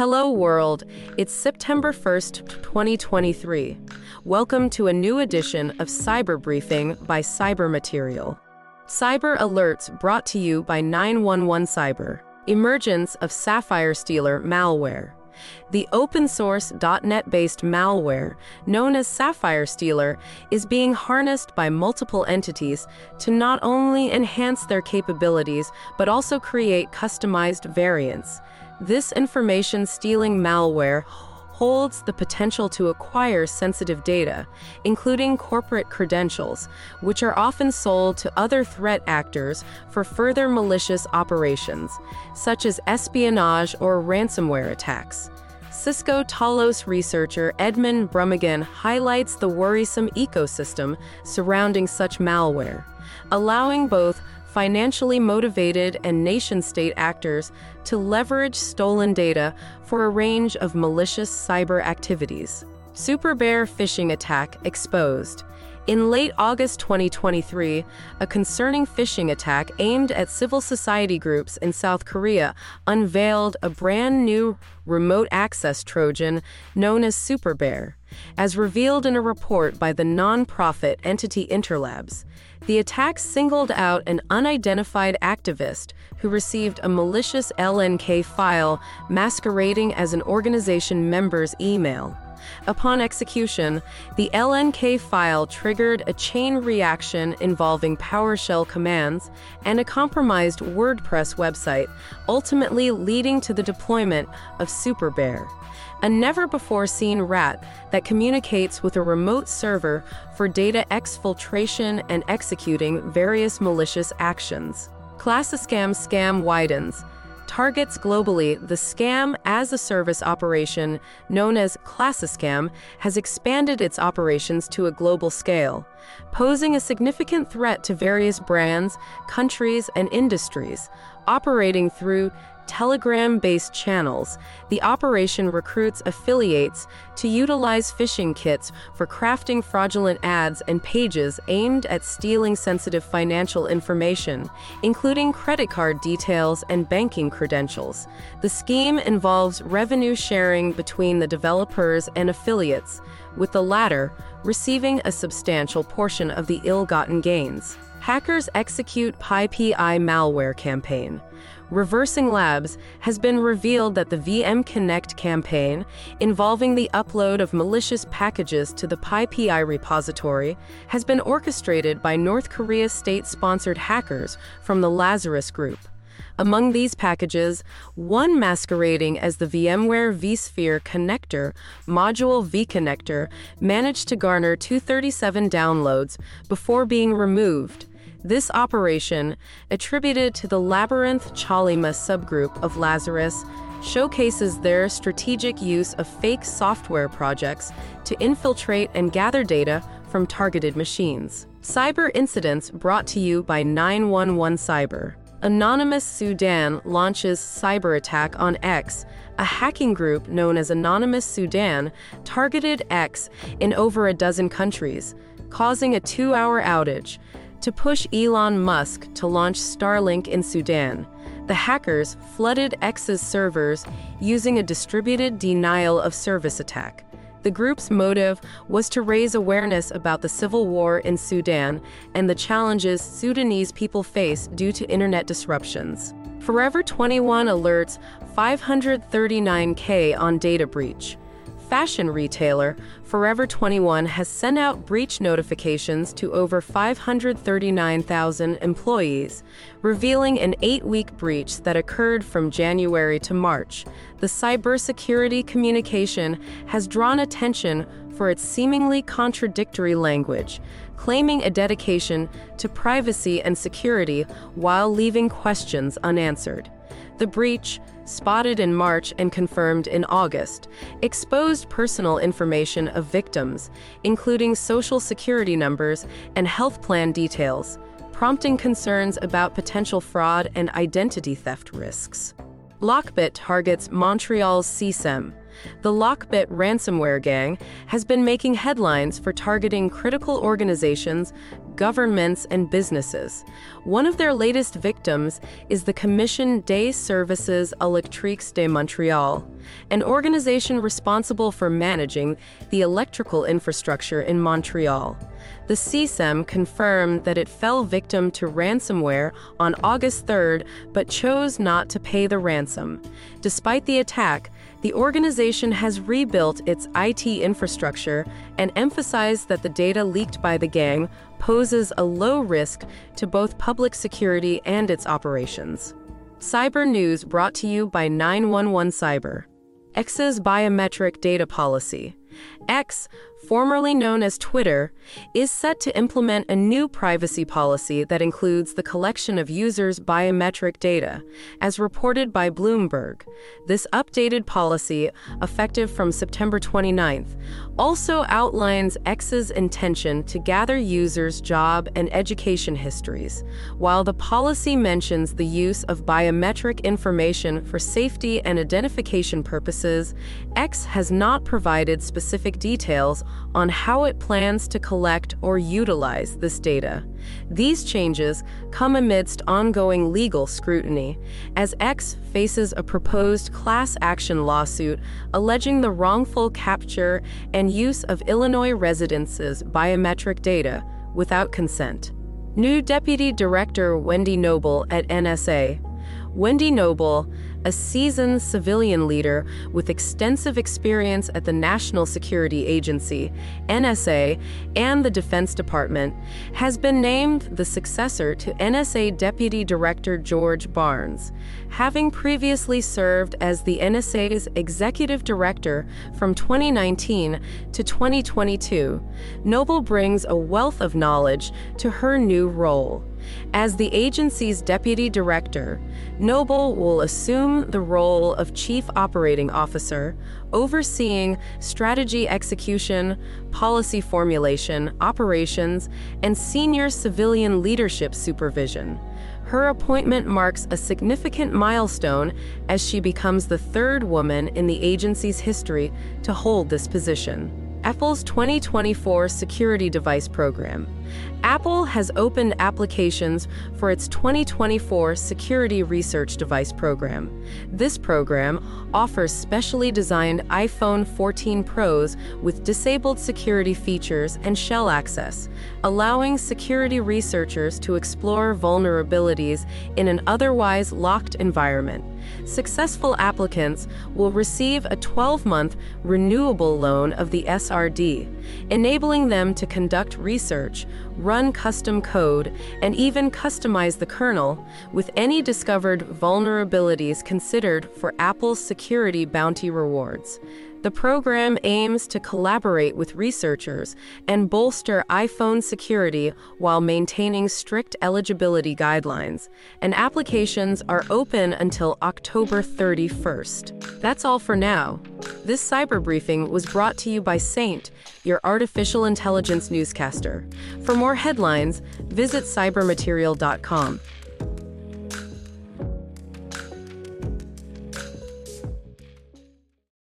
Hello, world. It's September 1st, 2023. Welcome to a new edition of Cyber Briefing by Cyber Material. Cyber alerts brought to you by 911 Cyber. Emergence of Sapphire Stealer malware. The open source .NET based malware, known as Sapphire Stealer, is being harnessed by multiple entities to not only enhance their capabilities but also create customized variants. This information stealing malware holds the potential to acquire sensitive data, including corporate credentials, which are often sold to other threat actors for further malicious operations, such as espionage or ransomware attacks. Cisco Talos researcher Edmund Brumaghin highlights the worrisome ecosystem surrounding such malware, allowing both financially motivated and nation state actors to leverage stolen data for a range of malicious cyber activities. Super Bear phishing attack exposed. In late August 2023, a concerning phishing attack aimed at civil society groups in South Korea unveiled a brand new remote access Trojan known as Super Bear. As revealed in a report by the non-profit entity Interlabs, the attack singled out an unidentified activist who received a malicious LNK file masquerading as an organization member's email. Upon execution, the LNK file triggered a chain reaction involving PowerShell commands and a compromised WordPress website, ultimately leading to the deployment of SuperBear, a never before seen rat that communicates with a remote server for data exfiltration and executing various malicious actions. Classiscam scam widens targets globally, the scam as a service operation known as Classiscam has expanded its operations to a global scale, posing a significant threat to various brands, countries, and industries, operating through Telegram based channels, the operation recruits affiliates to utilize phishing kits for crafting fraudulent ads and pages aimed at stealing sensitive financial information, including credit card details and banking credentials. The scheme involves revenue sharing between the developers and affiliates, with the latter receiving a substantial portion of the ill gotten gains. Hackers execute PyPI malware campaign. Reversing Labs has been revealed that the VM Connect campaign, involving the upload of malicious packages to the PyPI repository, has been orchestrated by North Korea state sponsored hackers from the Lazarus Group. Among these packages, one masquerading as the VMware vSphere connector module vConnector managed to garner 237 downloads before being removed. This operation, attributed to the Labyrinth Chollima subgroup of Lazarus, showcases their strategic use of fake software projects to infiltrate and gather data from targeted machines. Cyber incidents brought to you by 911 Cyber. Anonymous Sudan launches cyber attack on X. A hacking group known as Anonymous Sudan targeted X in over a dozen countries, causing a two hour outage to push Elon Musk to launch Starlink in Sudan. The hackers flooded X's servers using a distributed denial of service attack. The group's motive was to raise awareness about the civil war in Sudan and the challenges Sudanese people face due to internet disruptions. Forever 21 alerts 539K on data breach fashion retailer, Forever 21 has sent out breach notifications to over 539,000 employees, revealing an eight week breach that occurred from January to March. The cybersecurity communication has drawn attention for its seemingly contradictory language, claiming a dedication to privacy and security while leaving questions unanswered. The breach, spotted in March and confirmed in August, exposed personal information of victims, including social security numbers and health plan details, prompting concerns about potential fraud and identity theft risks. Lockbit targets Montreal's CSEM. The Lockbit ransomware gang has been making headlines for targeting critical organizations, governments, and businesses. One of their latest victims is the Commission des Services Électriques de Montréal, an organization responsible for managing the electrical infrastructure in Montreal. The CSEM confirmed that it fell victim to ransomware on August 3rd but chose not to pay the ransom. Despite the attack, the organization has rebuilt its IT infrastructure and emphasized that the data leaked by the gang poses a low risk to both public security and its operations. Cyber News brought to you by 911 Cyber. X's biometric data policy. X, formerly known as Twitter, is set to implement a new privacy policy that includes the collection of users' biometric data, as reported by Bloomberg. This updated policy, effective from September 29th, also outlines X's intention to gather users' job and education histories, while the policy mentions the use of biometric information for safety and identification purposes. X has not provided specific details on how it plans to collect or utilize this data. These changes come amidst ongoing legal scrutiny, as X faces a proposed class action lawsuit alleging the wrongful capture and use of Illinois residents' biometric data without consent. New Deputy Director Wendy Noble at NSA. Wendy Noble a seasoned civilian leader with extensive experience at the National Security Agency, NSA, and the Defense Department, has been named the successor to NSA Deputy Director George Barnes, having previously served as the NSA's Executive Director from 2019 to 2022. Noble brings a wealth of knowledge to her new role. As the agency's deputy director, Noble will assume the role of chief operating officer, overseeing strategy execution, policy formulation, operations, and senior civilian leadership supervision. Her appointment marks a significant milestone as she becomes the third woman in the agency's history to hold this position. Apple's 2024 Security Device Program. Apple has opened applications for its 2024 Security Research Device Program. This program offers specially designed iPhone 14 Pros with disabled security features and shell access, allowing security researchers to explore vulnerabilities in an otherwise locked environment. Successful applicants will receive a 12 month renewable loan of the SRD, enabling them to conduct research, run custom code, and even customize the kernel, with any discovered vulnerabilities considered for Apple's security bounty rewards. The program aims to collaborate with researchers and bolster iPhone security while maintaining strict eligibility guidelines, and applications are open until October 31st. That's all for now. This cyber briefing was brought to you by Saint, your artificial intelligence newscaster. For more headlines, visit cybermaterial.com.